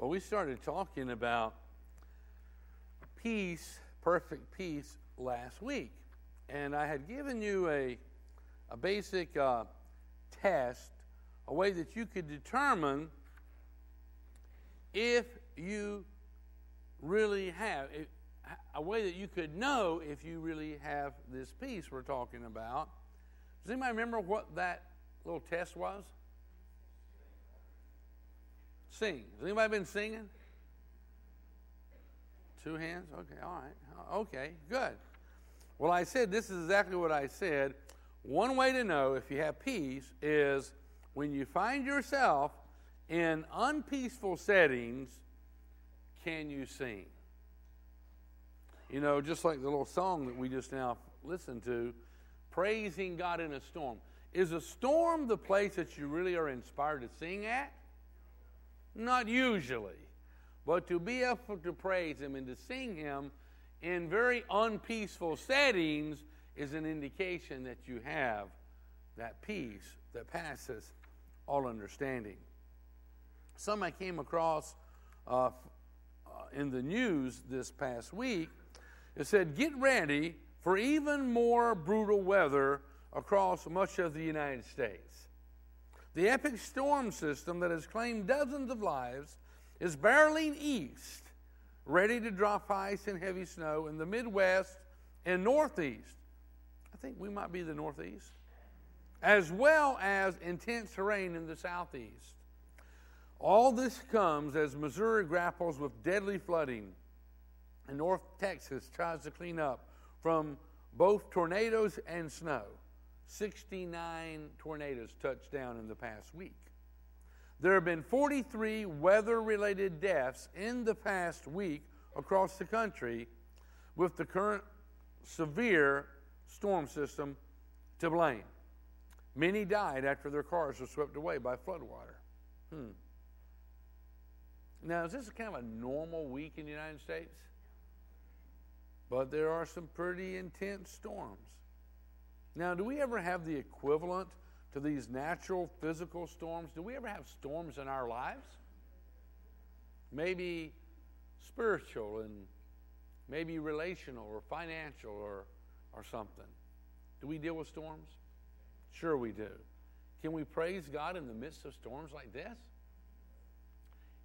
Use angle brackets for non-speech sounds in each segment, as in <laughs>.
Well, we started talking about peace, perfect peace, last week. And I had given you a, a basic uh, test, a way that you could determine if you really have, a way that you could know if you really have this peace we're talking about. Does anybody remember what that little test was? Sing. Has anybody been singing? Two hands? Okay, all right. Okay, good. Well, I said this is exactly what I said. One way to know if you have peace is when you find yourself in unpeaceful settings, can you sing? You know, just like the little song that we just now listened to, praising God in a storm. Is a storm the place that you really are inspired to sing at? Not usually. But to be able to praise Him and to sing Him in very unpeaceful settings is an indication that you have that peace that passes all understanding. Some I came across uh, uh, in the news this past week. It said, Get ready for even more brutal weather across much of the United States. The epic storm system that has claimed dozens of lives is barreling east, ready to drop ice and heavy snow in the Midwest and Northeast. I think we might be the Northeast, as well as intense rain in the Southeast. All this comes as Missouri grapples with deadly flooding, and North Texas tries to clean up from both tornadoes and snow. 69 tornadoes touched down in the past week. There have been 43 weather related deaths in the past week across the country with the current severe storm system to blame. Many died after their cars were swept away by floodwater. Hmm. Now, is this kind of a normal week in the United States? But there are some pretty intense storms. Now, do we ever have the equivalent to these natural physical storms? Do we ever have storms in our lives? Maybe spiritual and maybe relational or financial or, or something. Do we deal with storms? Sure, we do. Can we praise God in the midst of storms like this?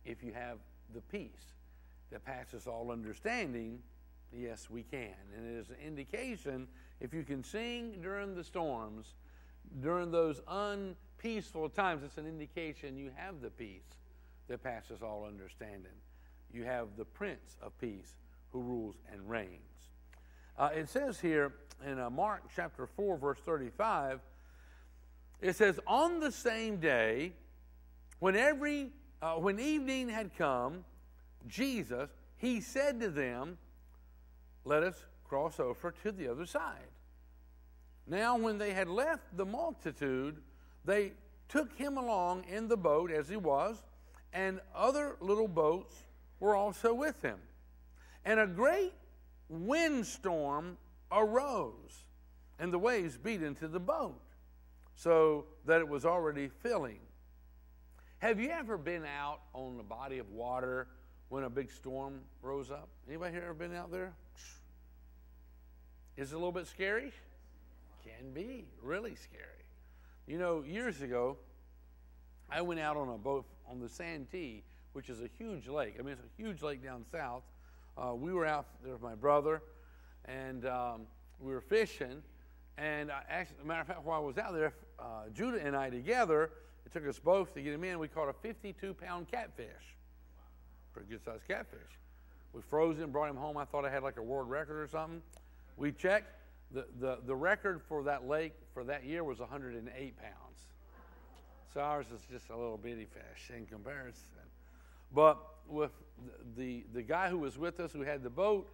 If you have the peace that passes all understanding, yes, we can. And it is an indication if you can sing during the storms, during those unpeaceful times, it's an indication you have the peace that passes all understanding. You have the Prince of Peace who rules and reigns. Uh, it says here in uh, Mark chapter 4, verse 35, it says, On the same day, when every uh, when evening had come, Jesus, he said to them, Let us cross over to the other side. Now, when they had left the multitude, they took him along in the boat as he was, and other little boats were also with him. And a great windstorm arose, and the waves beat into the boat, so that it was already filling. Have you ever been out on the body of water when a big storm rose up? Anybody here ever been out there? Is it a little bit scary? Can be really scary. You know, years ago, I went out on a boat on the Santee, which is a huge lake. I mean, it's a huge lake down south. Uh, we were out there with my brother, and um, we were fishing. And I actually, matter of fact, while I was out there, uh, Judah and I together, it took us both to get him in. We caught a 52 pound catfish, pretty good sized catfish. We froze him, brought him home. I thought I had like a world record or something. We checked. The, the, the record for that lake for that year was 108 pounds. So ours is just a little bitty fish in comparison. But with the, the guy who was with us, who had the boat,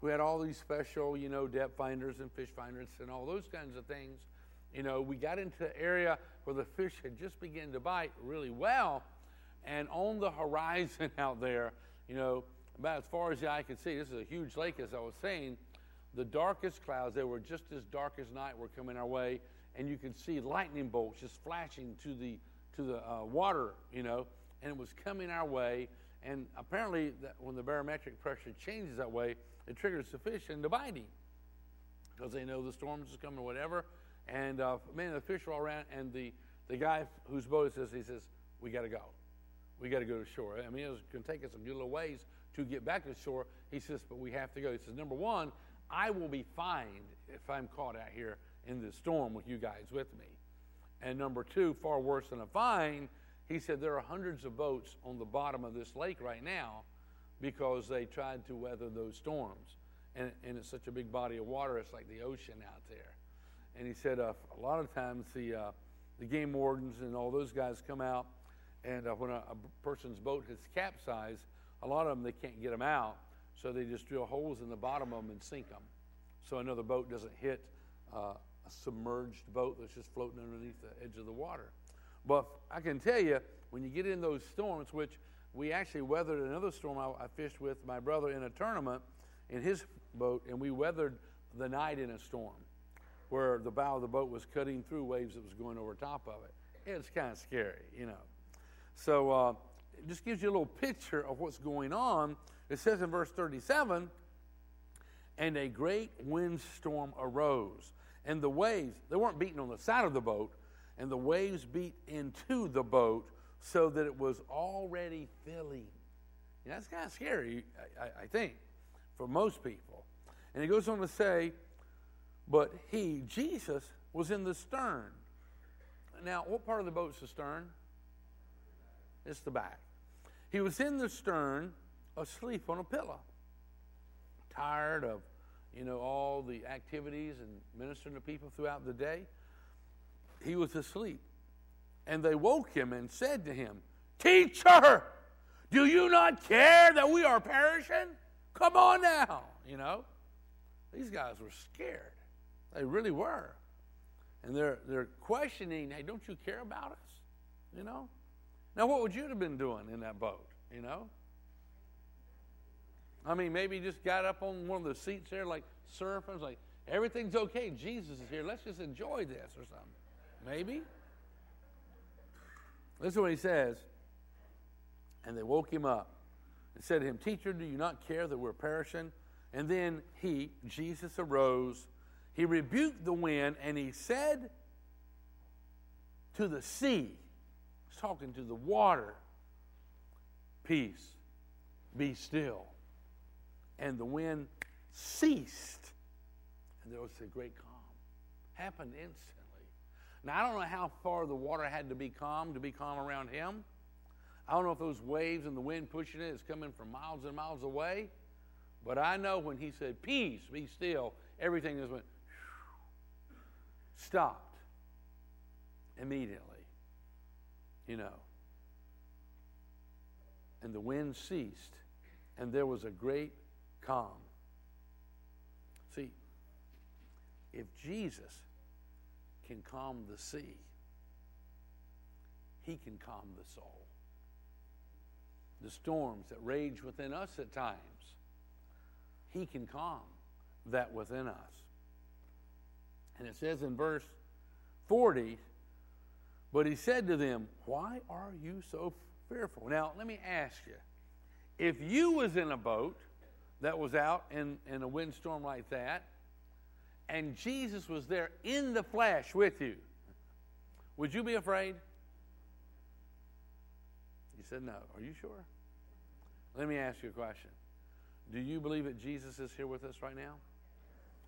who had all these special, you know, depth finders and fish finders and all those kinds of things, you know, we got into the area where the fish had just begun to bite really well. And on the horizon <laughs> out there, you know, about as far as the eye could see, this is a huge lake, as I was saying, the darkest clouds, they were just as dark as night, were coming our way, and you could see lightning bolts just flashing to the to the uh, water, you know, and it was coming our way, And apparently, that when the barometric pressure changes that way, it triggers the fish into biting because they know the storms is coming or whatever. And uh, man, the fish are all around, and the, the guy whose boat is this, he says, We got to go. We got to go to shore. I mean, it's going to take us a good little ways to get back to shore. He says, But we have to go. He says, Number one, I will be fined if I'm caught out here in this storm with you guys with me. And number two, far worse than a fine, he said there are hundreds of boats on the bottom of this lake right now because they tried to weather those storms. And, and it's such a big body of water, it's like the ocean out there. And he said uh, a lot of times the, uh, the game wardens and all those guys come out, and uh, when a, a person's boat has capsized, a lot of them they can't get them out, so they just drill holes in the bottom of them and sink them, so another boat doesn't hit uh, a submerged boat that's just floating underneath the edge of the water. But I can tell you, when you get in those storms, which we actually weathered another storm I, I fished with my brother in a tournament in his boat, and we weathered the night in a storm where the bow of the boat was cutting through waves that was going over top of it. It's kind of scary, you know. So uh, it just gives you a little picture of what's going on. It says in verse 37 and a great windstorm arose, and the waves, they weren't beating on the side of the boat, and the waves beat into the boat so that it was already filling. that's kind of scary, I, I think, for most people. And he goes on to say, but he, Jesus, was in the stern. Now, what part of the boat's the stern? It's the back. He was in the stern, asleep on a pillow, tired of, you know, all the activities and ministering to people throughout the day. He was asleep. And they woke him and said to him, Teacher, do you not care that we are perishing? Come on now. You know, these guys were scared. They really were. And they're, they're questioning, hey, don't you care about us? You know? Now, what would you have been doing in that boat? You know? I mean, maybe just got up on one of the seats there, like surfing, like, everything's okay. Jesus is here. Let's just enjoy this or something. Maybe. Listen to what he says. And they woke him up and said to him, Teacher, do you not care that we're perishing? And then he, Jesus, arose. He rebuked the wind and he said to the sea, he's talking to the water, Peace, be still. And the wind ceased. And there was a great calm. Happened instantly. Now, I don't know how far the water had to be calm to be calm around him. I don't know if those waves and the wind pushing it is coming from miles and miles away. But I know when he said, Peace, be still, everything just went, stopped immediately. You know. And the wind ceased, and there was a great calm. See, if Jesus can calm the sea, he can calm the soul. The storms that rage within us at times, he can calm that within us. And it says in verse 40, but he said to them, Why are you so fearful? Now, let me ask you if you was in a boat that was out in, in a windstorm like that, and Jesus was there in the flesh with you, would you be afraid? He said, No. Are you sure? Let me ask you a question. Do you believe that Jesus is here with us right now?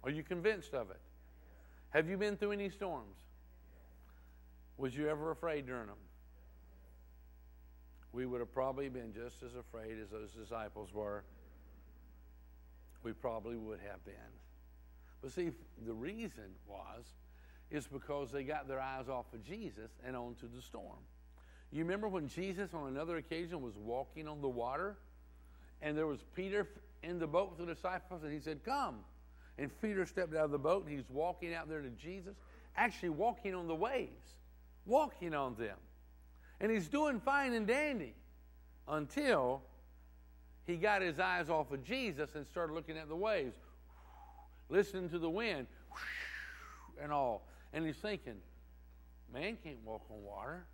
Are you convinced of it? Have you been through any storms? Was you ever afraid during them? We would have probably been just as afraid as those disciples were. We probably would have been. But see, the reason was, is because they got their eyes off of Jesus and onto the storm. You remember when Jesus, on another occasion, was walking on the water, and there was Peter in the boat with the disciples, and he said, Come. And Peter stepped out of the boat and he's walking out there to Jesus, actually walking on the waves, walking on them. And he's doing fine and dandy until he got his eyes off of Jesus and started looking at the waves, listening to the wind and all. And he's thinking, man can't walk on water.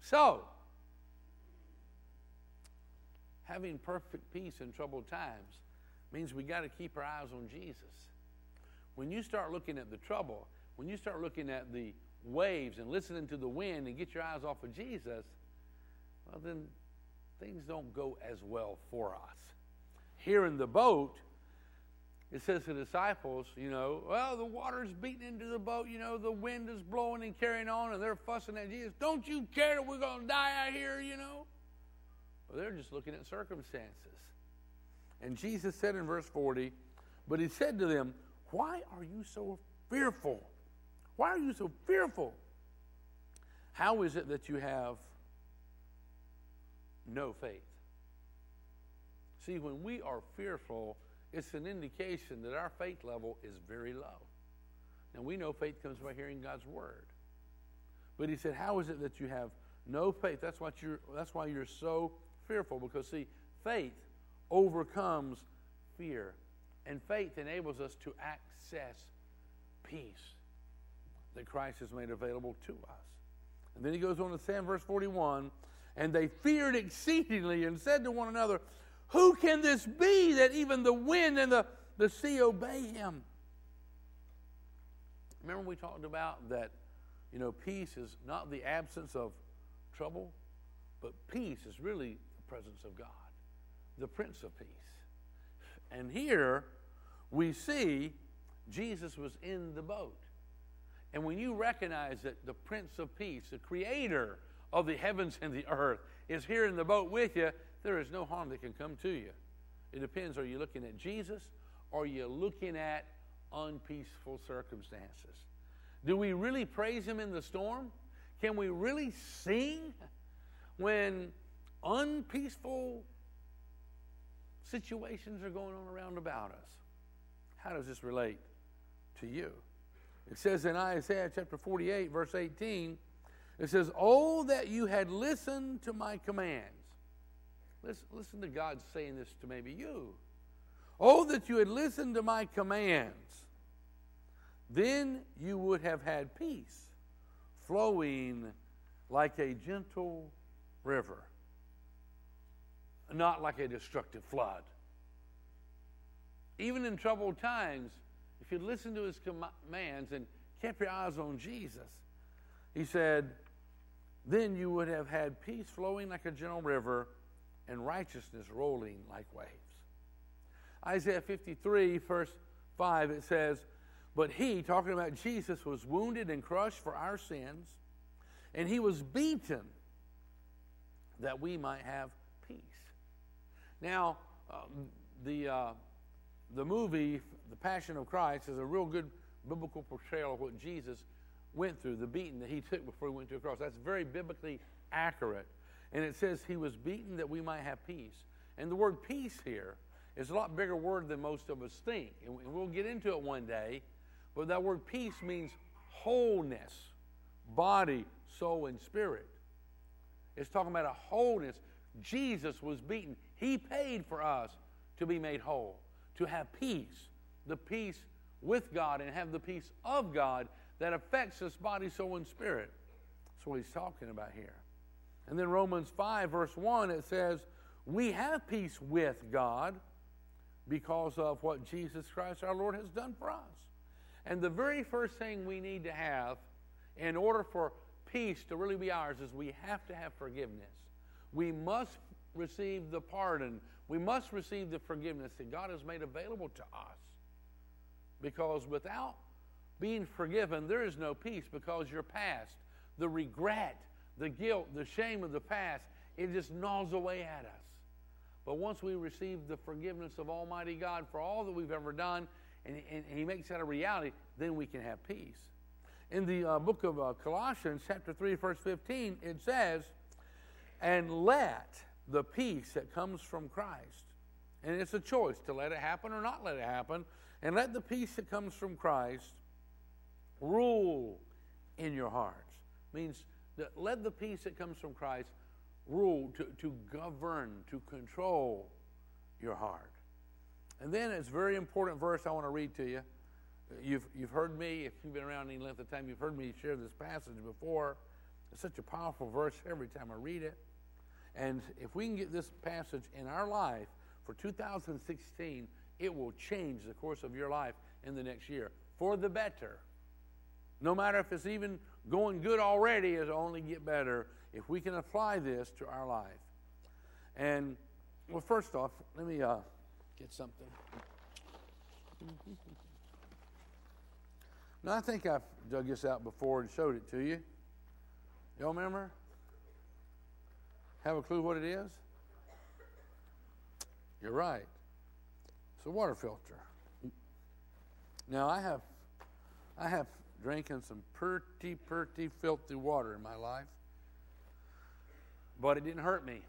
So, having perfect peace in troubled times means we got to keep our eyes on Jesus. When you start looking at the trouble, when you start looking at the waves and listening to the wind and get your eyes off of Jesus, well, then things don't go as well for us. Here in the boat, it says to the disciples, you know, well, the water's beating into the boat, you know, the wind is blowing and carrying on, and they're fussing at Jesus. Don't you care that we're going to die out here, you know? Well, they're just looking at circumstances. And Jesus said in verse 40, but he said to them, Why are you so fearful? Why are you so fearful? How is it that you have no faith? See, when we are fearful, it's an indication that our faith level is very low. Now, we know faith comes by hearing God's word. But he said, How is it that you have no faith? That's, what you're, that's why you're so fearful. Because, see, faith overcomes fear. And faith enables us to access peace that Christ has made available to us. And then he goes on to say in verse 41 And they feared exceedingly and said to one another, who can this be that even the wind and the, the sea obey him? Remember, we talked about that, you know, peace is not the absence of trouble, but peace is really the presence of God, the Prince of Peace. And here we see Jesus was in the boat. And when you recognize that the Prince of Peace, the creator of the heavens and the earth, is here in the boat with you, there is no harm that can come to you. It depends are you looking at Jesus or are you looking at unpeaceful circumstances? Do we really praise Him in the storm? Can we really sing when unpeaceful situations are going on around about us? How does this relate to you? It says in Isaiah chapter 48, verse 18, it says, Oh, that you had listened to my commands Listen, listen to God saying this to maybe you. Oh, that you had listened to my commands. Then you would have had peace flowing like a gentle river, not like a destructive flood. Even in troubled times, if you listen to his commands and kept your eyes on Jesus, he said, then you would have had peace flowing like a gentle river and righteousness rolling like waves. Isaiah 53, verse 5, it says, But he, talking about Jesus, was wounded and crushed for our sins, and he was beaten that we might have peace. Now, um, the, uh, the movie, The Passion of Christ, is a real good biblical portrayal of what Jesus went through, the beating that he took before he went to the cross. That's very biblically accurate. And it says he was beaten that we might have peace. And the word peace here is a lot bigger word than most of us think. And we'll get into it one day. But that word peace means wholeness, body, soul, and spirit. It's talking about a wholeness. Jesus was beaten. He paid for us to be made whole, to have peace, the peace with God, and have the peace of God that affects us, body, soul, and spirit. That's what he's talking about here. And then Romans 5, verse 1, it says, We have peace with God because of what Jesus Christ our Lord has done for us. And the very first thing we need to have in order for peace to really be ours is we have to have forgiveness. We must receive the pardon. We must receive the forgiveness that God has made available to us. Because without being forgiven, there is no peace because your past, the regret, the guilt, the shame of the past, it just gnaws away at us. But once we receive the forgiveness of Almighty God for all that we've ever done, and, and, He makes that a reality, then we can have peace. In the uh, book of uh, Colossians, chapter 3, verse 15, it says, And let the peace that comes from Christ, and it's a choice to let it happen or not let it happen, and let the peace that comes from Christ rule in your hearts. Means that let the peace that comes from Christ rule, to, to govern, to control your heart. And then it's a very important verse I want to read to you. You've, you've heard me, if you've been around any length of time, you've heard me share this passage before. It's such a powerful verse every time I read it. And if we can get this passage in our life for 2016, it will change the course of your life in the next year for the better. No matter if it's even going good already, it'll only get better if we can apply this to our life. And, well, first off, let me uh, get something. Now, I think I've dug this out before and showed it to you. Y'all remember? Have a clue what it is? You're right. It's a water filter. Now I have I have drinking some pretty, pretty filthy water in my life. But it didn't hurt me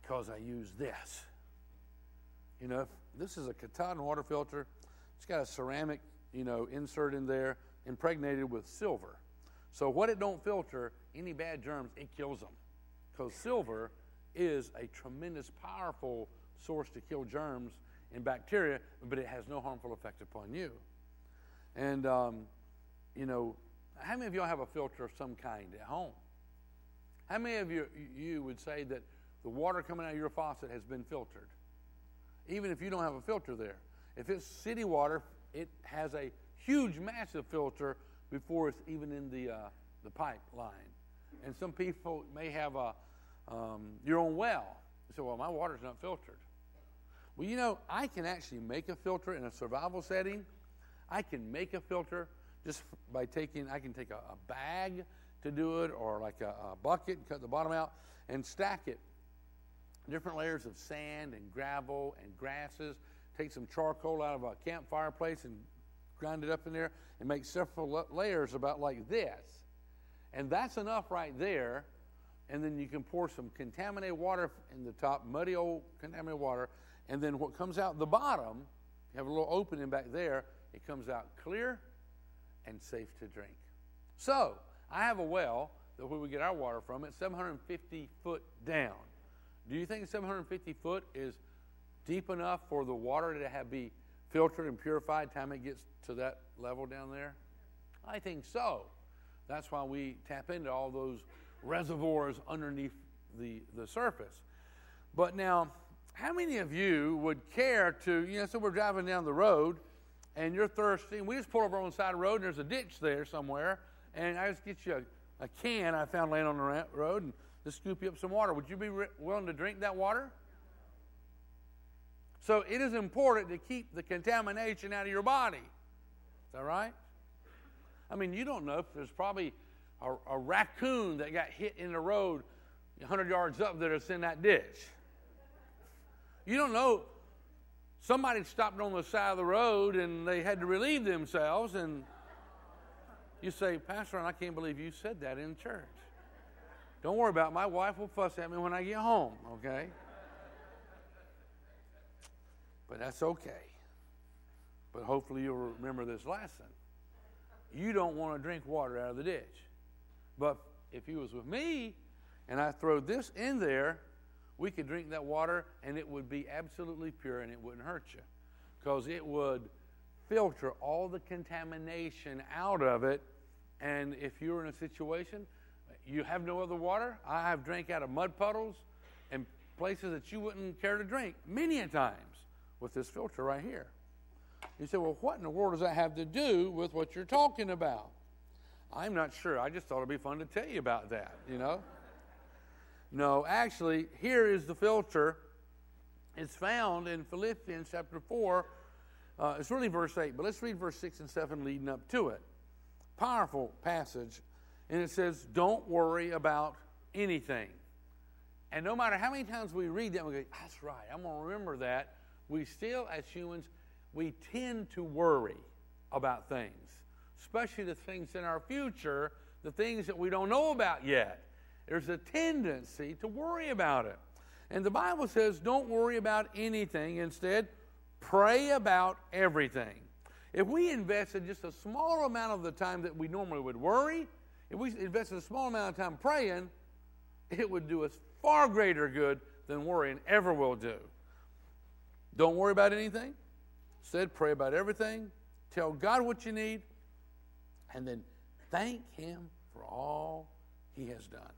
because I used this. You know, this is a Katadyn water filter. It's got a ceramic, you know, insert in there, impregnated with silver. So what it don't filter, any bad germs, it kills them because silver is a tremendous, powerful source to kill germs and bacteria, but it has no harmful effect upon you. And, um, you know, how many of y'all have a filter of some kind at home? How many of you, you would say that the water coming out of your faucet has been filtered? Even if you don't have a filter there. If it's city water, it has a huge, massive filter before it's even in the, uh, the pipeline. And some people may have a, um, your own well. You say, well, my water's not filtered. Well, you know, I can actually make a filter in a survival setting. I can make a filter just by taking, I can take a, a bag to do it or like a, a bucket and cut the bottom out and stack it. Different layers of sand and gravel and grasses. Take some charcoal out of a campfire place and grind it up in there and make several layers about like this. And that's enough right there and then you can pour some contaminated water in the top, muddy old contaminated water, and then what comes out the bottom, you have a little opening back there, it comes out clear and safe to drink. So, I have a well that where we get our water from, it's 750 foot down. Do you think 750 foot is deep enough for the water to have be filtered and purified time it gets to that level down there? I think so. That's why we tap into all those reservoirs underneath the, the surface. But now, how many of you would care to, you know, so we're driving down the road and you're thirsty, and we just pull over on the side of the road and there's a ditch there somewhere, and I just get you a, a can I found laying on the road and just scoop you up some water. Would you be re- willing to drink that water? So it is important to keep the contamination out of your body. Is that right? I mean, you don't know if there's probably a, a raccoon that got hit in the road 100 yards up that's in that ditch. You don't know. Somebody stopped on the side of the road and they had to relieve themselves, and you say, Pastor, I can't believe you said that in church. Don't worry about it. My wife will fuss at me when I get home, okay? But that's okay. But hopefully you'll remember this lesson. You don't want to drink water out of the ditch. But if he was with me and I throw this in there, we could drink that water and it would be absolutely pure and it wouldn't hurt you because it would filter all the contamination out of it. And if you're in a situation, you have no other water, I have drank out of mud puddles and places that you wouldn't care to drink many a times with this filter right here. You say, well, what in the world does that have to do with what you're talking about? I'm not sure. I just thought it'd be fun to tell you about that, you know? no, actually, here is the filter. It's found in Philippians chapter 4. Uh, it's really verse 8, but let's read verse 6 and 7 leading up to it. Powerful passage. And it says, Don't worry about anything. And no matter how many times we read that, we go, That's right, I'm going to remember that. We still, as humans, we tend to worry about things especially the things in our future, the things that we don't know about yet. There's a tendency to worry about it. And the Bible says, don't worry about anything. Instead, pray about everything. If we invested just a small amount of the time that we normally would worry, if we invested a small amount of time praying, it would do us far greater good than worrying ever will do. Don't worry about anything. Instead, pray about everything. Tell God what you need and then thank Him for all He has done.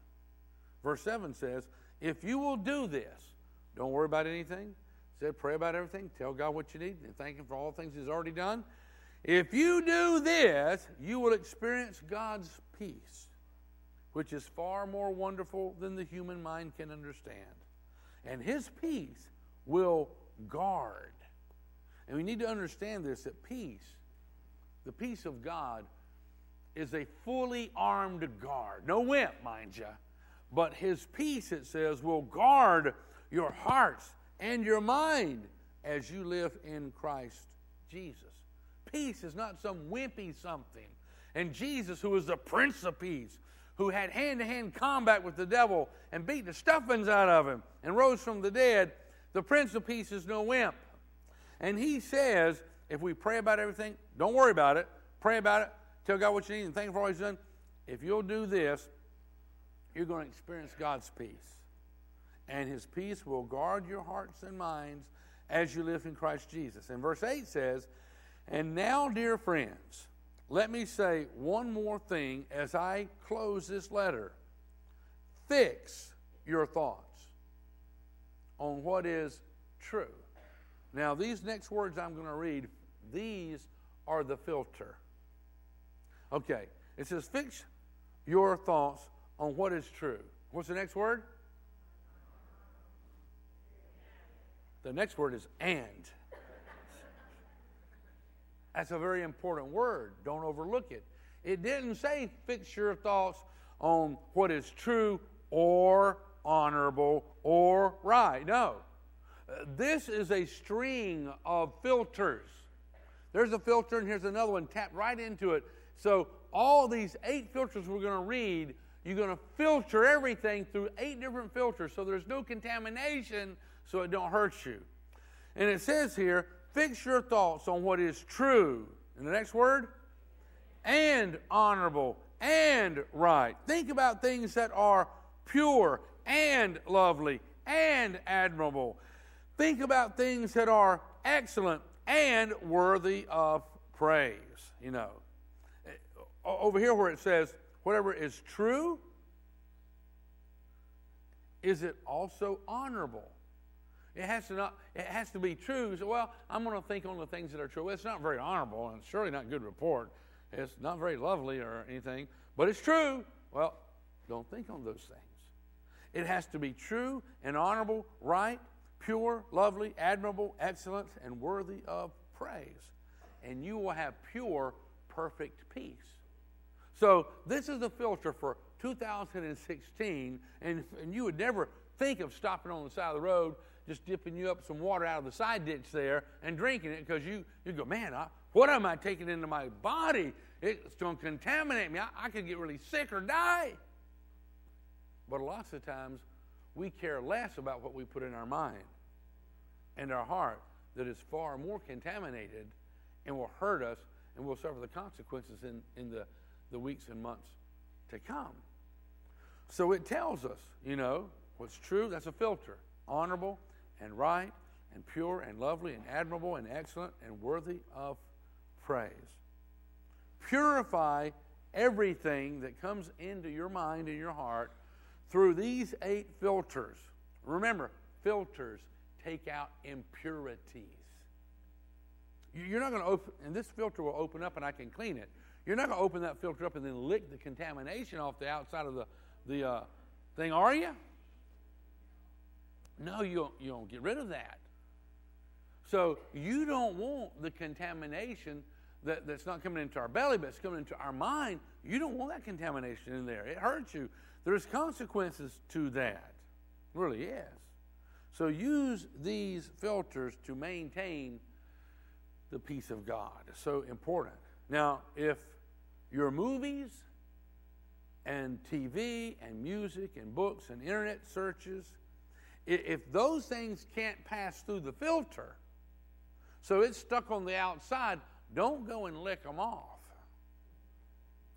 Verse 7 says, If you will do this, don't worry about anything. Said, pray about everything. Tell God what you need and thank Him for all things He's already done. If you do this, you will experience God's peace, which is far more wonderful than the human mind can understand. And His peace will guard. And we need to understand this that peace, the peace of God, is a fully armed guard. No wimp, mind you. But His peace, it says, will guard your hearts and your mind as you live in Christ Jesus. Peace is not some wimpy something. And Jesus, who was the Prince of Peace, who had hand to hand combat with the devil and beat the stuffings out of him and rose from the dead, the Prince of Peace is no wimp. And he says, if we pray about everything, don't worry about it. Pray about it. Tell God what you need and thank Him for all He's done. If you'll do this, you're going to experience God's peace and his peace will guard your hearts and minds as you live in Christ Jesus. And verse 8 says, And now, dear friends, let me say one more thing as I close this letter. Fix your thoughts on what is true. Now, these next words I'm going to read, these are the filter. Okay, it says, Fix your thoughts on what is true. What's the next word? The next word is and. That's a very important word. Don't overlook it. It didn't say fix your thoughts on what is true or honorable or right. No. This is a string of filters. There's a filter, and here's another one. Tap right into it. So, all these eight filters we're going to read, you're going to filter everything through eight different filters so there's no contamination so it don't hurt you. And it says here, fix your thoughts on what is true. And the next word, and honorable and right. Think about things that are pure and lovely and admirable. Think about things that are excellent and worthy of praise. You know, over here where it says, whatever is true, is it also honorable? It has to not. It has to be true. So, well, I'm going to think on the things that are true. Well, it's not very honorable, and surely not good report. It's not very lovely or anything, but it's true. Well, don't think on those things. It has to be true and honorable, right, pure, lovely, admirable, excellent, and worthy of praise. And you will have pure, perfect peace. So, this is the filter for 2016, and, and you would never think of stopping on the side of the road just dipping you up some water out of the side ditch there and drinking it because you, you go, man, I, what am I taking into my body? It's going to contaminate me. I, I could get really sick or die. But lots of times we care less about what we put in our mind and our heart that is far more contaminated and will hurt us and we'll suffer the consequences in, in the, the weeks and months to come. So it tells us, you know, what's true, that's a filter. Honorable, and right and pure and lovely and admirable and excellent and worthy of praise. Purify everything that comes into your mind and your heart through these eight filters. Remember, filters take out impurities. You're not going to open, and this filter will open up and I can clean it. You're not going to open that filter up and then lick the contamination off the outside of the, the uh, thing, are you? No, you don't, you don't get rid of that. So you don't want the contamination that, that's not coming into our belly, but it's coming into our mind. You don't want that contamination in there. It hurts you. There's consequences to that. Really is. So use these filters to maintain the peace of God. It's so important. Now, if your movies and TV and music and books and internet searches if those things can't pass through the filter, so it's stuck on the outside, don't go and lick them off.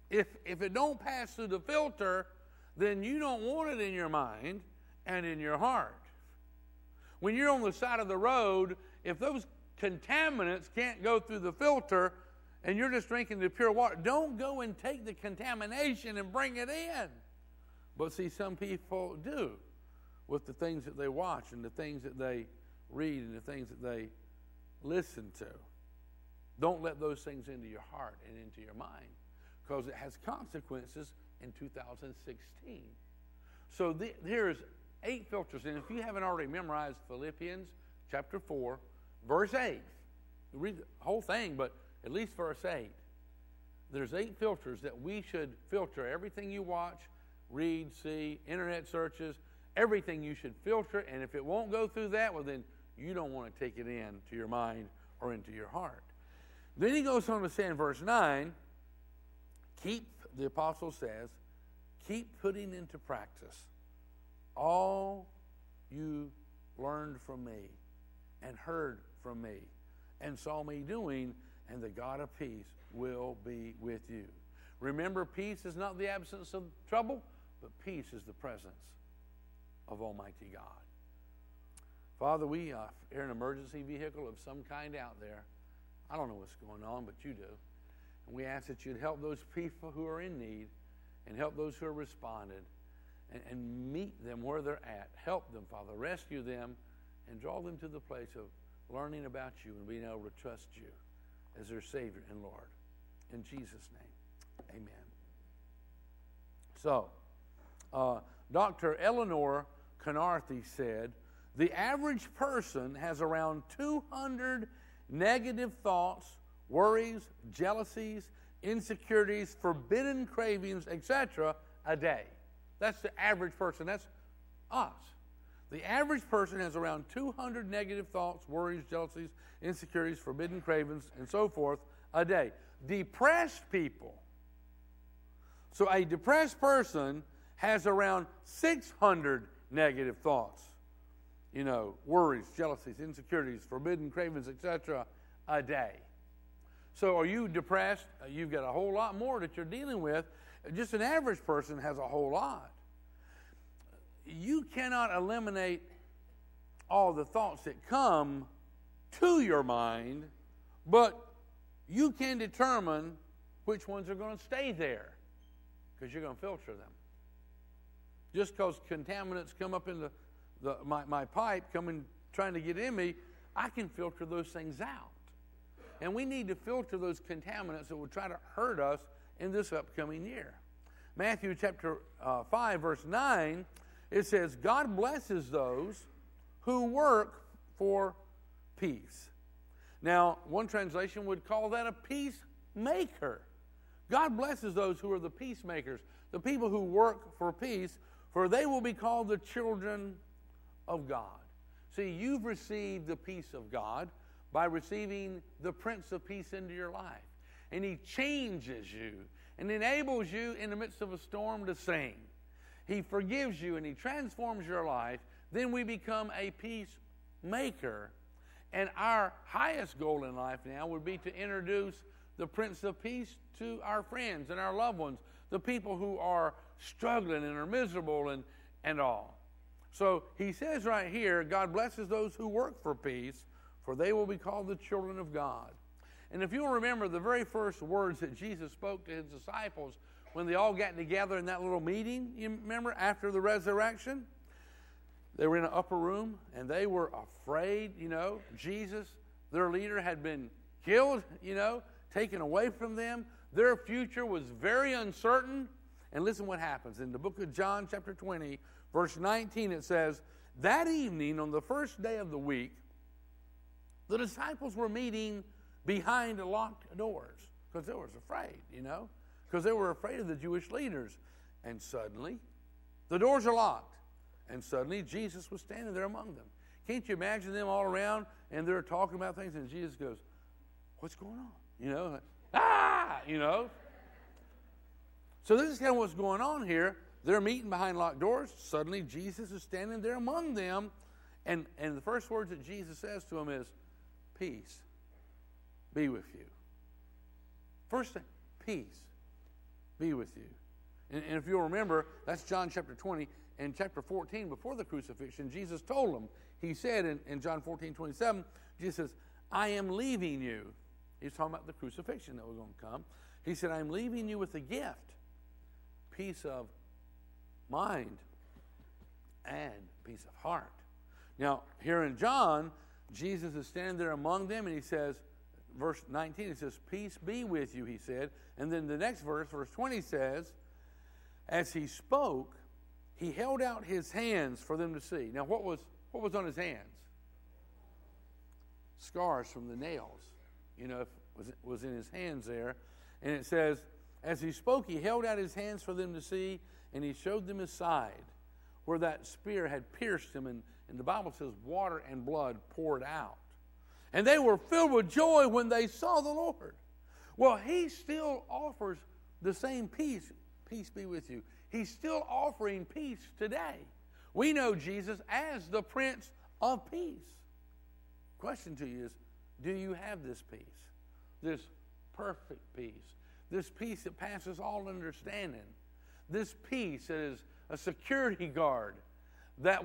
If, if it don't pass through the filter, then you don't want it in your mind and in your heart. When you're on the side of the road, if those contaminants can't go through the filter and you're just drinking the pure water, don't go and take the contamination and bring it in. But see, some people do with the things that they watch and the things that they read and the things that they listen to. Don't let those things into your heart and into your mind because it has consequences in 2016. So the, here's eight filters. And if you haven't already memorized Philippians chapter 4, verse 8, read the whole thing, but at least verse 8. There's eight filters that we should filter everything you watch, read, see, internet searches, everything you should filter. And if it won't go through that, well, then you don't want to take it in to your mind or into your heart. Then he goes on to say in verse 9, keep, the apostle says, keep putting into practice all you learned from me and heard from me and saw me doing, and the God of peace will be with you. Remember, peace is not the absence of trouble, but peace is the presence of Almighty God. Father, we are an emergency vehicle of some kind out there. I don't know what's going on, but you do. And we ask that you'd help those people who are in need and help those who are responded and, and meet them where they're at. Help them, Father. Rescue them and draw them to the place of learning about you and being able to trust you as their Savior and Lord. In Jesus' name, amen. So, uh, Dr. Eleanor Canarthy said, the average person has around 200 negative thoughts, worries, jealousies, insecurities, forbidden cravings, etc., a day. That's the average person. That's us. The average person has around 200 negative thoughts, worries, jealousies, insecurities, forbidden cravings, and so forth a day. Depressed people. So a depressed person has around 600 negative thoughts, you know, worries, jealousies, insecurities, forbidden cravings, etc., a day. So are you depressed? Uh, you've got a whole lot more that you're dealing with. Just an average person has a whole lot you cannot eliminate all the thoughts that come to your mind, but you can determine which ones are going to stay there because you're going to filter them. Just because contaminants come up in the, the, my, my pipe coming trying to get in me, I can filter those things out. And we need to filter those contaminants that will try to hurt us in this upcoming year. Matthew chapter uh, 5, verse 9 it says, God blesses those who work for peace. Now, one translation would call that a peacemaker. God blesses those who are the peacemakers, the people who work for peace, for they will be called the children of God. See, you've received the peace of God by receiving the Prince of Peace into your life. And He changes you and enables you in the midst of a storm to sing. He forgives you and He transforms your life, then we become a peacemaker. And our highest goal in life now would be to introduce the Prince of Peace to our friends and our loved ones, the people who are struggling and are miserable and, and all. So he says right here God blesses those who work for peace, for they will be called the children of God. And if you'll remember the very first words that Jesus spoke to his disciples when they all got together in that little meeting, you remember, after the resurrection? They were in an upper room and they were afraid, you know. Jesus, their leader, had been killed, you know, taken away from them. Their future was very uncertain. And listen what happens. In the book of John, chapter 20, verse 19, it says, That evening, on the first day of the week, the disciples were meeting behind locked doors because they were afraid, you know because they were afraid of the Jewish leaders. And suddenly, the doors are locked. And suddenly, Jesus was standing there among them. Can't you imagine them all around and they're talking about things? And Jesus goes, What's going on? You know, ah, you know. So, this is kind of what's going on here. They're meeting behind locked doors. Suddenly, Jesus is standing there among them. And, and the first words that Jesus says to them is, Peace be with you. First thing, peace be with you. And, and if you'll remember, that's John chapter 20. And chapter 14, before the crucifixion, Jesus told them, He said in, in John 14, 27, Jesus says, I am leaving you. He's talking about the crucifixion that was going to come. He said, I'm leaving you with a gift, peace of mind and peace of heart. Now, here in John, Jesus is standing there among them and he says, verse 19, he says, Peace be with you, he said. And then the next verse, verse 20 says, As he spoke, he held out his hands for them to see. Now, what was, what was on his hands? Scars from the nails. You know, was, was in his hands there. And it says, As he spoke, he held out his hands for them to see, and he showed them his side, where that spear had pierced him. And, and the Bible says, water and blood poured out. And they were filled with joy when they saw the Lord. Well, he still offers the same peace. Peace be with you. He's still offering peace today. We know Jesus as the Prince of Peace. Question to you is do you have this peace? This perfect peace. This peace that passes all understanding. This peace that is a security guard that will